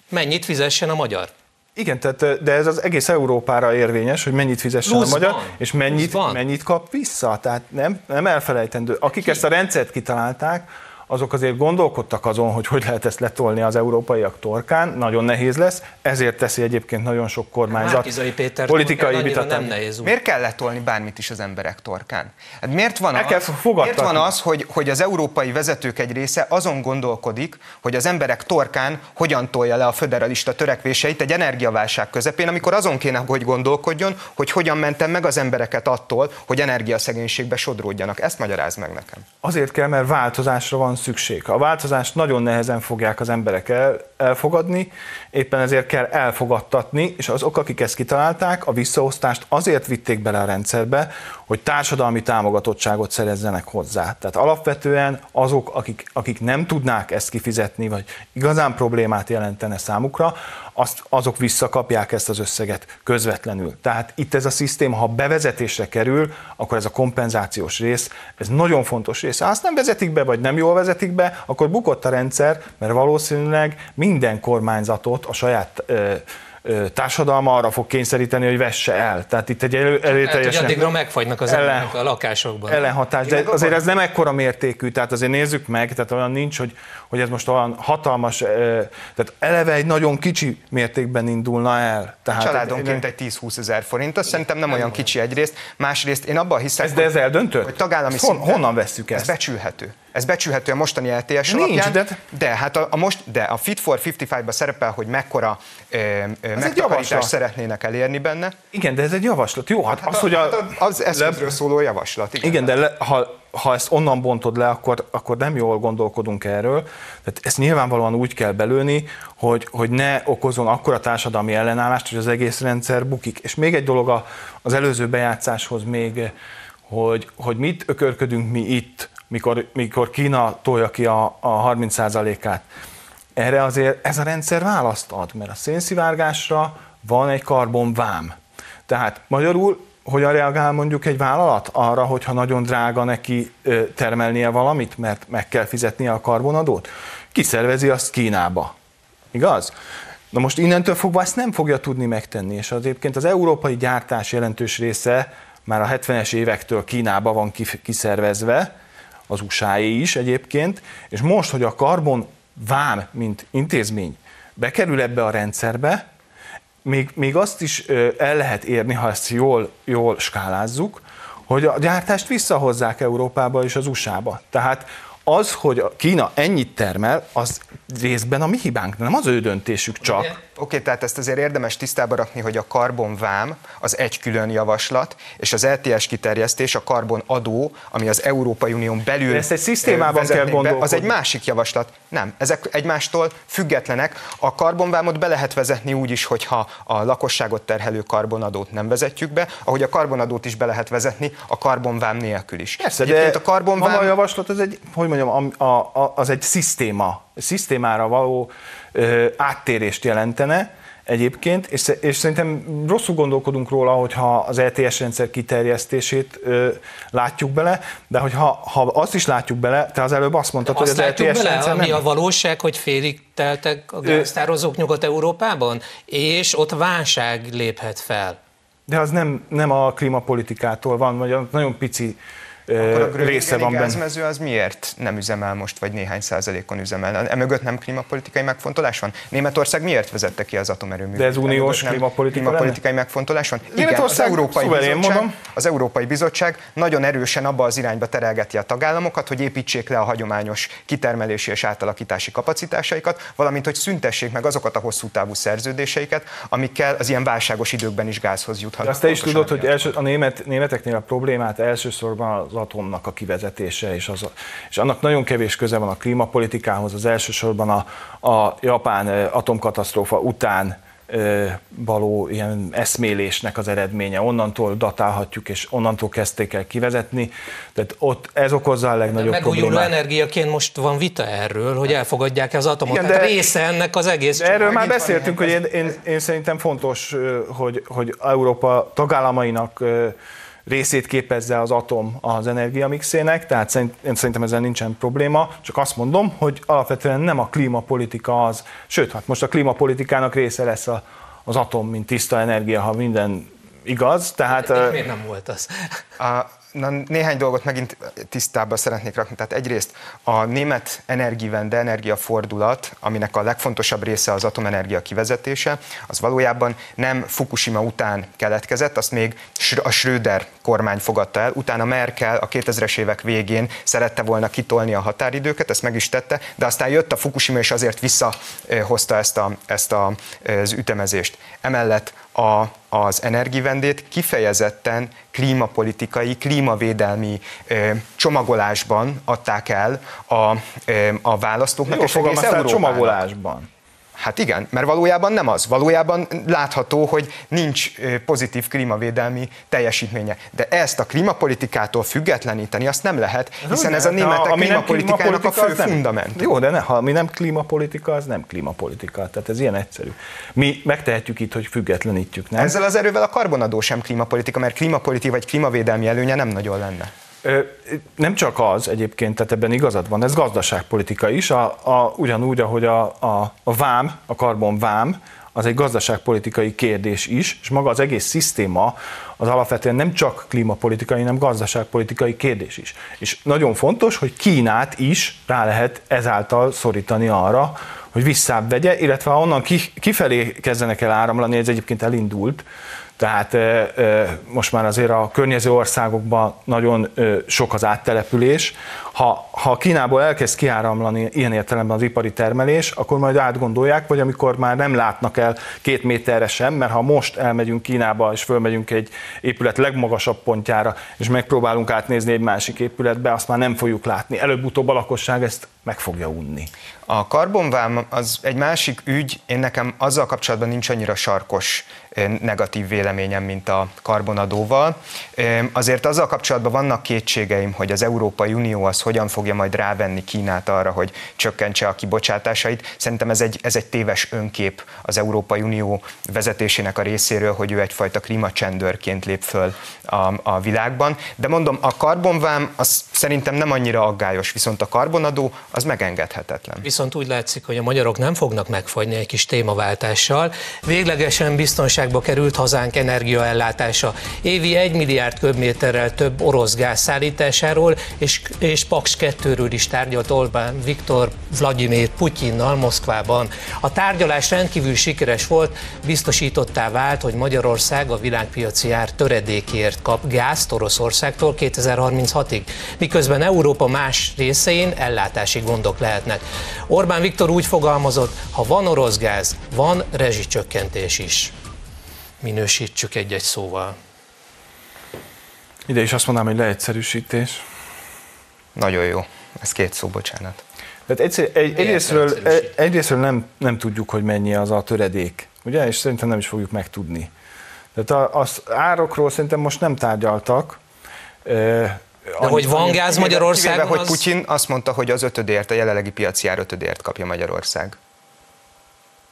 mennyit fizessen a magyar. Igen, tehát, de ez az egész Európára érvényes, hogy mennyit fizessen Plusz a magyar, van. és mennyit, mennyit kap vissza. Tehát nem, nem elfelejtendő. Akik Ki? ezt a rendszert kitalálták, azok azért gondolkodtak azon, hogy hogy lehet ezt letolni az európaiak torkán, nagyon nehéz lesz, ezért teszi egyébként nagyon sok kormányzat Márkizai Péter politikai vitatán. nem nehéz út. Miért kell letolni bármit is az emberek torkán? Hát miért van, El az, miért van az, hogy, hogy az európai vezetők egy része azon gondolkodik, hogy az emberek torkán hogyan tolja le a föderalista törekvéseit egy energiaválság közepén, amikor azon kéne, hogy gondolkodjon, hogy hogyan mentem meg az embereket attól, hogy energiaszegénységbe sodródjanak. Ezt magyaráz meg nekem. Azért kell, mert változásra van szükség. A változást nagyon nehezen fogják az emberek el, elfogadni, éppen ezért kell elfogadtatni, és azok, akik ezt kitalálták, a visszaosztást azért vitték bele a rendszerbe, hogy társadalmi támogatottságot szerezzenek hozzá. Tehát alapvetően azok, akik, akik nem tudnák ezt kifizetni, vagy igazán problémát jelentene számukra, azt, azok visszakapják ezt az összeget közvetlenül. Tehát itt ez a szisztéma, ha bevezetésre kerül, akkor ez a kompenzációs rész, ez nagyon fontos része. Ha azt nem vezetik be, vagy nem jól vezetik be, akkor bukott a rendszer, mert valószínűleg minden kormányzatot a saját ö, társadalma arra fog kényszeríteni, hogy vesse el. Tehát itt egy elő, előteljesen addigra megfagynak az ellen- emberek a lakásokban. ellenhatás, de azért ez nem ekkora mértékű, tehát azért nézzük meg, tehát olyan nincs, hogy, hogy ez most olyan hatalmas, tehát eleve egy nagyon kicsi mértékben indulna el. Tehát Családonként egy 10-20 ezer forint, azt szerintem nem olyan kicsi egyrészt. Másrészt én abban hiszek, ez, de ez eldöntött? hogy tagállami Hon, szinten honnan vesszük ez ezt? becsülhető. Ez becsülhető a mostani LTS Nincs, alapján, de- de, hát a, a most, de a Fit for 55-ba szerepel, hogy mekkora ö, ö, megtakarítást szeretnének elérni benne. Igen, de ez egy javaslat. Jó, hát, az, hogy a, Hát az eszközről szóló javaslat. Igen. Igen, de le, ha, ha ezt onnan bontod le, akkor, akkor nem jól gondolkodunk erről. Tehát ezt nyilvánvalóan úgy kell belőni, hogy, hogy ne okozon akkora társadalmi ellenállást, hogy az egész rendszer bukik. És még egy dolog a- az előző bejátszáshoz még, hogy, hogy mit ökörködünk mi itt, mikor, mikor Kína tolja ki a, a 30%-át. Erre azért ez a rendszer választ ad, mert a szénszivárgásra van egy karbonvám. Tehát magyarul hogyan reagál mondjuk egy vállalat arra, hogyha nagyon drága neki termelnie valamit, mert meg kell fizetnie a karbonadót? Kiszervezi azt Kínába. Igaz? Na most innentől fogva ezt nem fogja tudni megtenni, és az egyébként az európai gyártás jelentős része már a 70-es évektől Kínába van kiszervezve, az usa is egyébként, és most, hogy a karbon vám, mint intézmény bekerül ebbe a rendszerbe, még, még azt is el lehet érni, ha ezt jól, jól skálázzuk, hogy a gyártást visszahozzák Európába és az USA-ba. Tehát az, hogy a Kína ennyit termel, az részben a mi hibánk, nem az ő döntésük csak. Oké, tehát ezt azért érdemes tisztába rakni, hogy a karbonvám az egy külön javaslat, és az LTS kiterjesztés, a karbonadó, ami az Európai Unión belül De ezt egy szisztémában kell be, Az egy gondolkodni. másik javaslat. Nem, ezek egymástól függetlenek. A karbonvámot be lehet vezetni úgy is, hogyha a lakosságot terhelő karbonadót nem vezetjük be, ahogy a karbonadót is be lehet vezetni a karbonvám nélkül is. Persze, Egyébként de a karbonvám... a javaslat az egy, hogy mondjam, a, a, a, az egy szisztéma, szisztémára való áttérést jelentene egyébként, és, és szerintem rosszul gondolkodunk róla, hogyha az ETS rendszer kiterjesztését ö, látjuk bele, de hogyha ha azt is látjuk bele, te az előbb azt mondtad, Azt hogy az látjuk ETS bele, rendszer ami nem... a valóság, hogy félig teltek a gáztározók Nyugat-Európában, és ott válság léphet fel. De az nem, nem a klímapolitikától van, vagy nagyon pici Akkor a része része van benne. az miért nem üzemel most, vagy néhány százalékon üzemel? Emögött nem klímapolitikai megfontolás van? Németország miért vezette ki az atomerőművet? De ez uniós Emögött nem klímapolitika klímapolitikai megfontolás van? Igen, az Európai, Bizottság, mondom. az Európai Bizottság nagyon erősen abba az irányba terelgeti a tagállamokat, hogy építsék le a hagyományos kitermelési és átalakítási kapacitásaikat, valamint hogy szüntessék meg azokat a hosszú távú szerződéseiket, amikkel az ilyen válságos időkben is gázhoz De juthatnak. azt te is tudod, hogy első, a német, németeknél a problémát elsősorban az atomnak a kivezetése, és, az, és annak nagyon kevés köze van a klímapolitikához, az elsősorban a, a japán atomkatasztrófa után való ilyen eszmélésnek az eredménye. Onnantól datálhatjuk, és onnantól kezdték el kivezetni. Tehát ott ez okozza a legnagyobb Megújuló problémát. energiaként most van vita erről, hogy elfogadják-e az atomot. Igen, de- de része ennek az egész De erről már beszéltünk, hogy én, én, én szerintem fontos, hogy, hogy Európa tagállamainak részét képezze az atom az energiamixének, tehát szerint, én szerintem ezzel nincsen probléma, csak azt mondom, hogy alapvetően nem a klímapolitika az, sőt, hát most a klímapolitikának része lesz a, az atom, mint tiszta energia, ha minden igaz, tehát... ö, Miért nem volt az? A, Na, néhány dolgot megint tisztába szeretnék rakni. Tehát egyrészt a német Energiewende, energiafordulat, aminek a legfontosabb része az atomenergia kivezetése, az valójában nem Fukushima után keletkezett, azt még a Schröder kormány fogadta el, utána Merkel a 2000-es évek végén szerette volna kitolni a határidőket, ezt meg is tette, de aztán jött a Fukushima és azért visszahozta ezt, a, ezt a, az ütemezést. Emellett a, az energivendét kifejezetten klímapolitikai, klímavédelmi ö, csomagolásban adták el a, ö, a választóknak. Jó, és egész csomagolásban. Hát igen, mert valójában nem az. Valójában látható, hogy nincs pozitív klímavédelmi teljesítménye. De ezt a klímapolitikától függetleníteni azt nem lehet, hiszen ez a németek ha, klímapolitikának a fő fundament. Jó, de ne, ha mi nem klímapolitika, az nem klímapolitika. Tehát ez ilyen egyszerű. Mi megtehetjük itt, hogy függetlenítjük, nem? Ezzel az erővel a karbonadó sem klímapolitika, mert klímapolitika vagy klímavédelmi előnye nem nagyon lenne. Nem csak az egyébként, tehát ebben igazad van, ez gazdaságpolitika is, a, a, ugyanúgy, ahogy a, a, a vám, a karbon vám, az egy gazdaságpolitikai kérdés is, és maga az egész szisztéma az alapvetően nem csak klímapolitikai, hanem gazdaságpolitikai kérdés is. És nagyon fontos, hogy Kínát is rá lehet ezáltal szorítani arra, hogy visszább vegye, illetve onnan kifelé kezdenek el áramlani, ez egyébként elindult, tehát most már azért a környező országokban nagyon sok az áttelepülés. Ha, ha Kínából elkezd kiáramlani ilyen értelemben az ipari termelés, akkor majd átgondolják, vagy amikor már nem látnak el két méterre sem, mert ha most elmegyünk Kínába és fölmegyünk egy épület legmagasabb pontjára, és megpróbálunk átnézni egy másik épületbe, azt már nem fogjuk látni. Előbb-utóbb a lakosság ezt meg fogja unni. A karbonvám az egy másik ügy, én nekem azzal kapcsolatban nincs annyira sarkos negatív véleményem, mint a karbonadóval. Azért azzal kapcsolatban vannak kétségeim, hogy az Európai Unió az hogyan fogja majd rávenni Kínát arra, hogy csökkentse a kibocsátásait. Szerintem ez egy, ez egy téves önkép az Európai Unió vezetésének a részéről, hogy ő egyfajta klímacsendőrként lép föl a, a világban. De mondom, a karbonvám az szerintem nem annyira aggályos, viszont a karbonadó az megengedhetetlen. Viszont úgy látszik, hogy a magyarok nem fognak megfagyni egy kis témaváltással. Véglegesen biztonságba került hazánk energiaellátása. Évi 1 milliárd köbméterrel több orosz gáz szállításáról és, és Paks 2-ről is tárgyalt Orbán Viktor Vladimir Putyinnal Moszkvában. A tárgyalás rendkívül sikeres volt, biztosítottá vált, hogy Magyarország a világpiaci ár töredékért kap gázt Oroszországtól 2036-ig, miközben Európa más részein ellátási gondok lehetnek. Orbán Viktor úgy fogalmazott, ha van orosz gáz, van rezsicsökkentés is. Minősítsük egy-egy szóval. Ide is azt mondanám, hogy leegyszerűsítés. Nagyon jó. Ez két szó, bocsánat. Tehát egyszer, egy, egyrésztről, egyrésztről nem, nem tudjuk, hogy mennyi az a töredék, ugye? És szerintem nem is fogjuk megtudni. Tehát az árokról szerintem most nem tárgyaltak. De annyi, hogy van gáz Magyarországon, az... hogy Putyin azt mondta, hogy az ötödért, a jelenlegi piaci ár ötödért kapja Magyarország.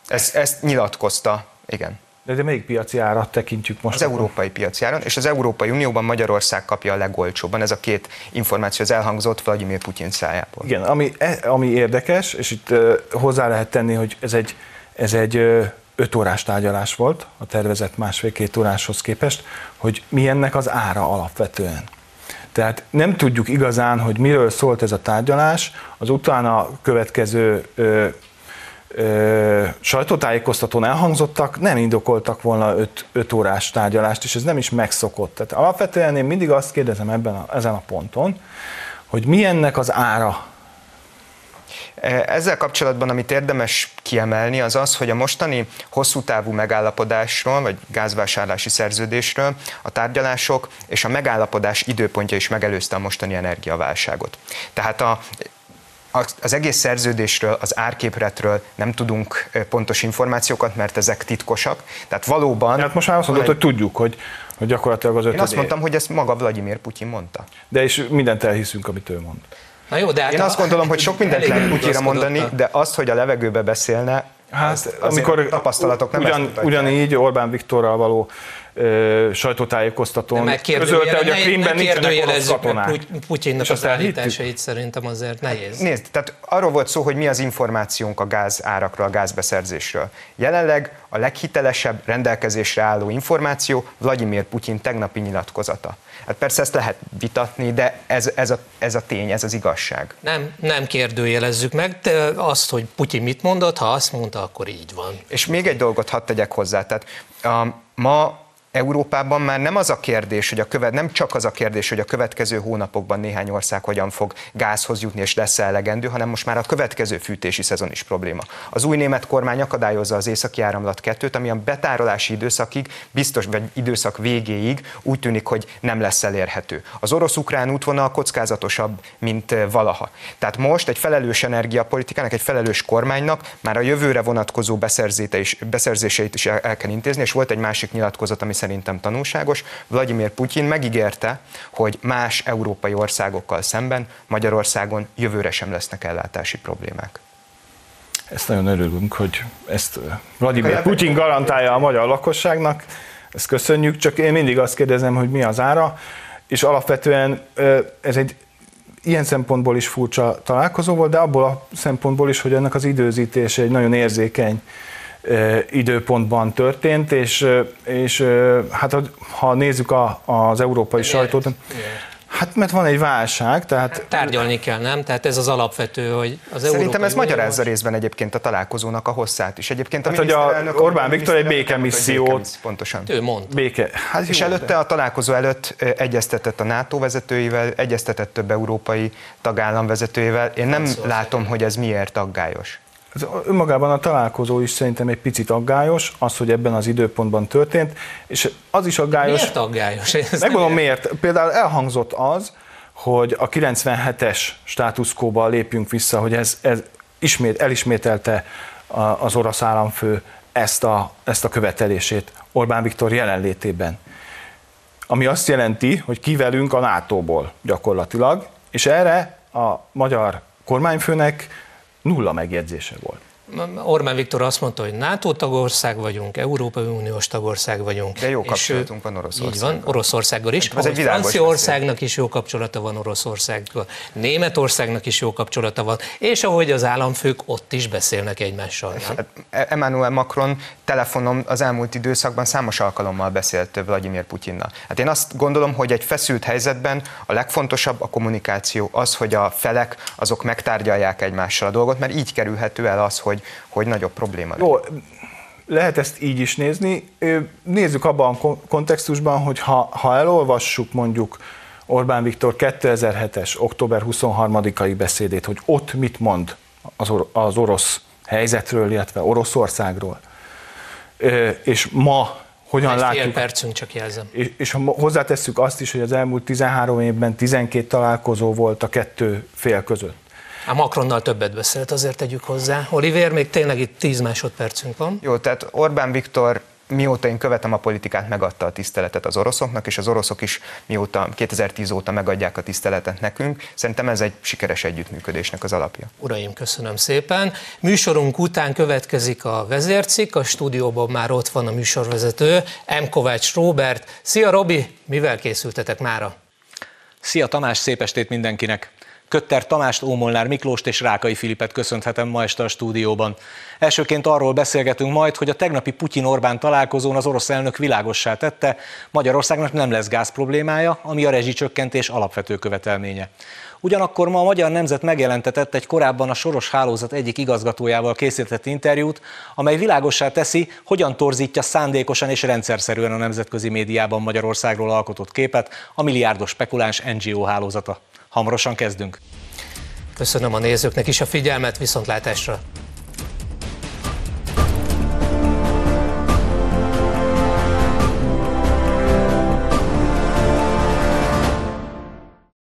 Ezt, ezt nyilatkozta, igen. De, de melyik piaci árat tekintjük most? Az akkor? európai piaci áron, és az Európai Unióban Magyarország kapja a legolcsóbban. Ez a két információ az elhangzott Vladimir Putyin szájából. Igen, ami, e, ami érdekes, és itt uh, hozzá lehet tenni, hogy ez egy, ez egy uh, öt órás tárgyalás volt a tervezett másfél-két óráshoz képest, hogy mi ennek az ára alapvetően. Tehát nem tudjuk igazán, hogy miről szólt ez a tárgyalás, az utána következő ö, ö, sajtótájékoztatón elhangzottak, nem indokoltak volna 5 órás tárgyalást, és ez nem is megszokott. Tehát alapvetően én mindig azt kérdezem ebben a, ezen a ponton, hogy mi ennek az ára, ezzel kapcsolatban, amit érdemes kiemelni, az az, hogy a mostani hosszú távú megállapodásról, vagy gázvásárlási szerződésről a tárgyalások és a megállapodás időpontja is megelőzte a mostani energiaválságot. Tehát a az egész szerződésről, az árképletről nem tudunk pontos információkat, mert ezek titkosak. Tehát valóban... Hát most már azt mondod, hogy tudjuk, hogy, hogy gyakorlatilag az ötöd Én azt mondtam, hogy ezt maga Vladimir Putyin mondta. De és mindent elhiszünk, amit ő mond. Na jó, de hát Én a... azt gondolom, hogy sok mindent lehet Putyinra mondani, de azt, hogy a levegőbe beszélne, Hát, az, amikor tapasztalatok nem ugyan, ugyanígy Orbán Viktorral való ö, sajtótájékoztatón közölte, hogy a Krímben nincsenek orosz katonák. Putyinnak az állításait szerintem azért nehéz. Nézd, tehát arról volt szó, hogy mi az információnk a gáz árakról, a gázbeszerzésről. Jelenleg a leghitelesebb rendelkezésre álló információ Vladimir Putyin tegnapi nyilatkozata. Hát persze ezt lehet vitatni, de ez, ez, a, ez a tény, ez az igazság. Nem, nem kérdőjelezzük meg, de azt, hogy Putyin mit mondott, ha azt mondta, akkor így van. És még egy dolgot hadd tegyek hozzá. Tehát a, ma Európában már nem az a kérdés, hogy a követ, nem csak az a kérdés, hogy a következő hónapokban néhány ország hogyan fog gázhoz jutni és lesz elegendő, hanem most már a következő fűtési szezon is probléma. Az új német kormány akadályozza az északi áramlat kettőt, ami a betárolási időszakig, biztos, vagy időszak végéig úgy tűnik, hogy nem lesz elérhető. Az orosz-ukrán útvonal kockázatosabb, mint valaha. Tehát most egy felelős energiapolitikának, egy felelős kormánynak már a jövőre vonatkozó beszerzéseit is el kell intézni, és volt egy másik nyilatkozat, ami szerintem tanulságos. Vladimir Putyin megígérte, hogy más európai országokkal szemben Magyarországon jövőre sem lesznek ellátási problémák. Ezt nagyon örülünk, hogy ezt Vladimir Putyin garantálja a magyar lakosságnak. Ezt köszönjük, csak én mindig azt kérdezem, hogy mi az ára, és alapvetően ez egy ilyen szempontból is furcsa találkozó volt, de abból a szempontból is, hogy ennek az időzítése egy nagyon érzékeny időpontban történt, és, és hát ha nézzük a, az európai Miért? sajtót, Miért? Hát mert van egy válság, tehát... Hát tárgyalni kell, nem? Tehát ez az alapvető, hogy az Szerintem ez magyarázza részben egyébként a találkozónak a hosszát is. Egyébként a hát, hogy a Orbán Viktor egy békemissziót... Pontosan. Ő mond. Béke. Hát és jó, előtte de... a találkozó előtt egyeztetett a NATO vezetőivel, egyeztetett több európai tagállam vezetőivel. Én nem látom, hogy ez miért aggályos. Ez önmagában a találkozó is szerintem egy picit aggályos, az, hogy ebben az időpontban történt, és az is aggályos. Miért aggályos? Megmondom miért. Például elhangzott az, hogy a 97-es státuszkóba lépjünk vissza, hogy ez, ez ismét, elismételte az orosz államfő ezt a, ezt a követelését Orbán Viktor jelenlétében. Ami azt jelenti, hogy kivelünk a NATO-ból gyakorlatilag, és erre a magyar kormányfőnek nulla megjegyzése volt. Orbán Viktor azt mondta, hogy NATO tagország vagyunk, Európai Uniós tagország vagyunk. De jó kapcsolatunk van Oroszországgal. Így van, Oroszországgal is. Ez egy Franciaországnak is jó kapcsolata van Oroszországgal, Németországnak is jó kapcsolata van, és ahogy az államfők ott is beszélnek egymással. Hát, Emmanuel Macron telefonon az elmúlt időszakban számos alkalommal beszélt Vladimir Putyinnal. Hát én azt gondolom, hogy egy feszült helyzetben a legfontosabb a kommunikáció, az, hogy a felek azok megtárgyalják egymással a dolgot, mert így kerülhető el az, hogy, hogy nagyobb probléma Jó, lehet ezt így is nézni. Nézzük abban a kontextusban, hogy ha, ha elolvassuk mondjuk Orbán Viktor 2007-es október 23-ai beszédét, hogy ott mit mond az, or- az orosz helyzetről, illetve Oroszországról, és ma hogyan Egy látjuk. Fél percünk csak jelzem. És, és ha hozzátesszük azt is, hogy az elmúlt 13 évben 12 találkozó volt a kettő fél között. A Macronnal többet beszélt, azért tegyük hozzá. Oliver, még tényleg itt 10 másodpercünk van. Jó, tehát Orbán Viktor mióta én követem a politikát, megadta a tiszteletet az oroszoknak, és az oroszok is mióta 2010 óta megadják a tiszteletet nekünk. Szerintem ez egy sikeres együttműködésnek az alapja. Uraim, köszönöm szépen. Műsorunk után következik a vezércik, a stúdióban már ott van a műsorvezető, M. Kovács Róbert. Szia Robi, mivel készültetek mára? Szia Tamás, szép estét mindenkinek! Kötter Tamást, Ómolnár Miklóst és Rákai Filipet köszönhetem ma este a stúdióban. Elsőként arról beszélgetünk majd, hogy a tegnapi Putyin-Orbán találkozón az orosz elnök világossá tette, Magyarországnak nem lesz gáz problémája, ami a rezsicsökkentés alapvető követelménye. Ugyanakkor ma a Magyar Nemzet megjelentetett egy korábban a Soros Hálózat egyik igazgatójával készített interjút, amely világossá teszi, hogyan torzítja szándékosan és rendszerszerűen a nemzetközi médiában Magyarországról alkotott képet a milliárdos spekuláns NGO hálózata. Hamarosan kezdünk. Köszönöm a nézőknek is a figyelmet, viszontlátásra!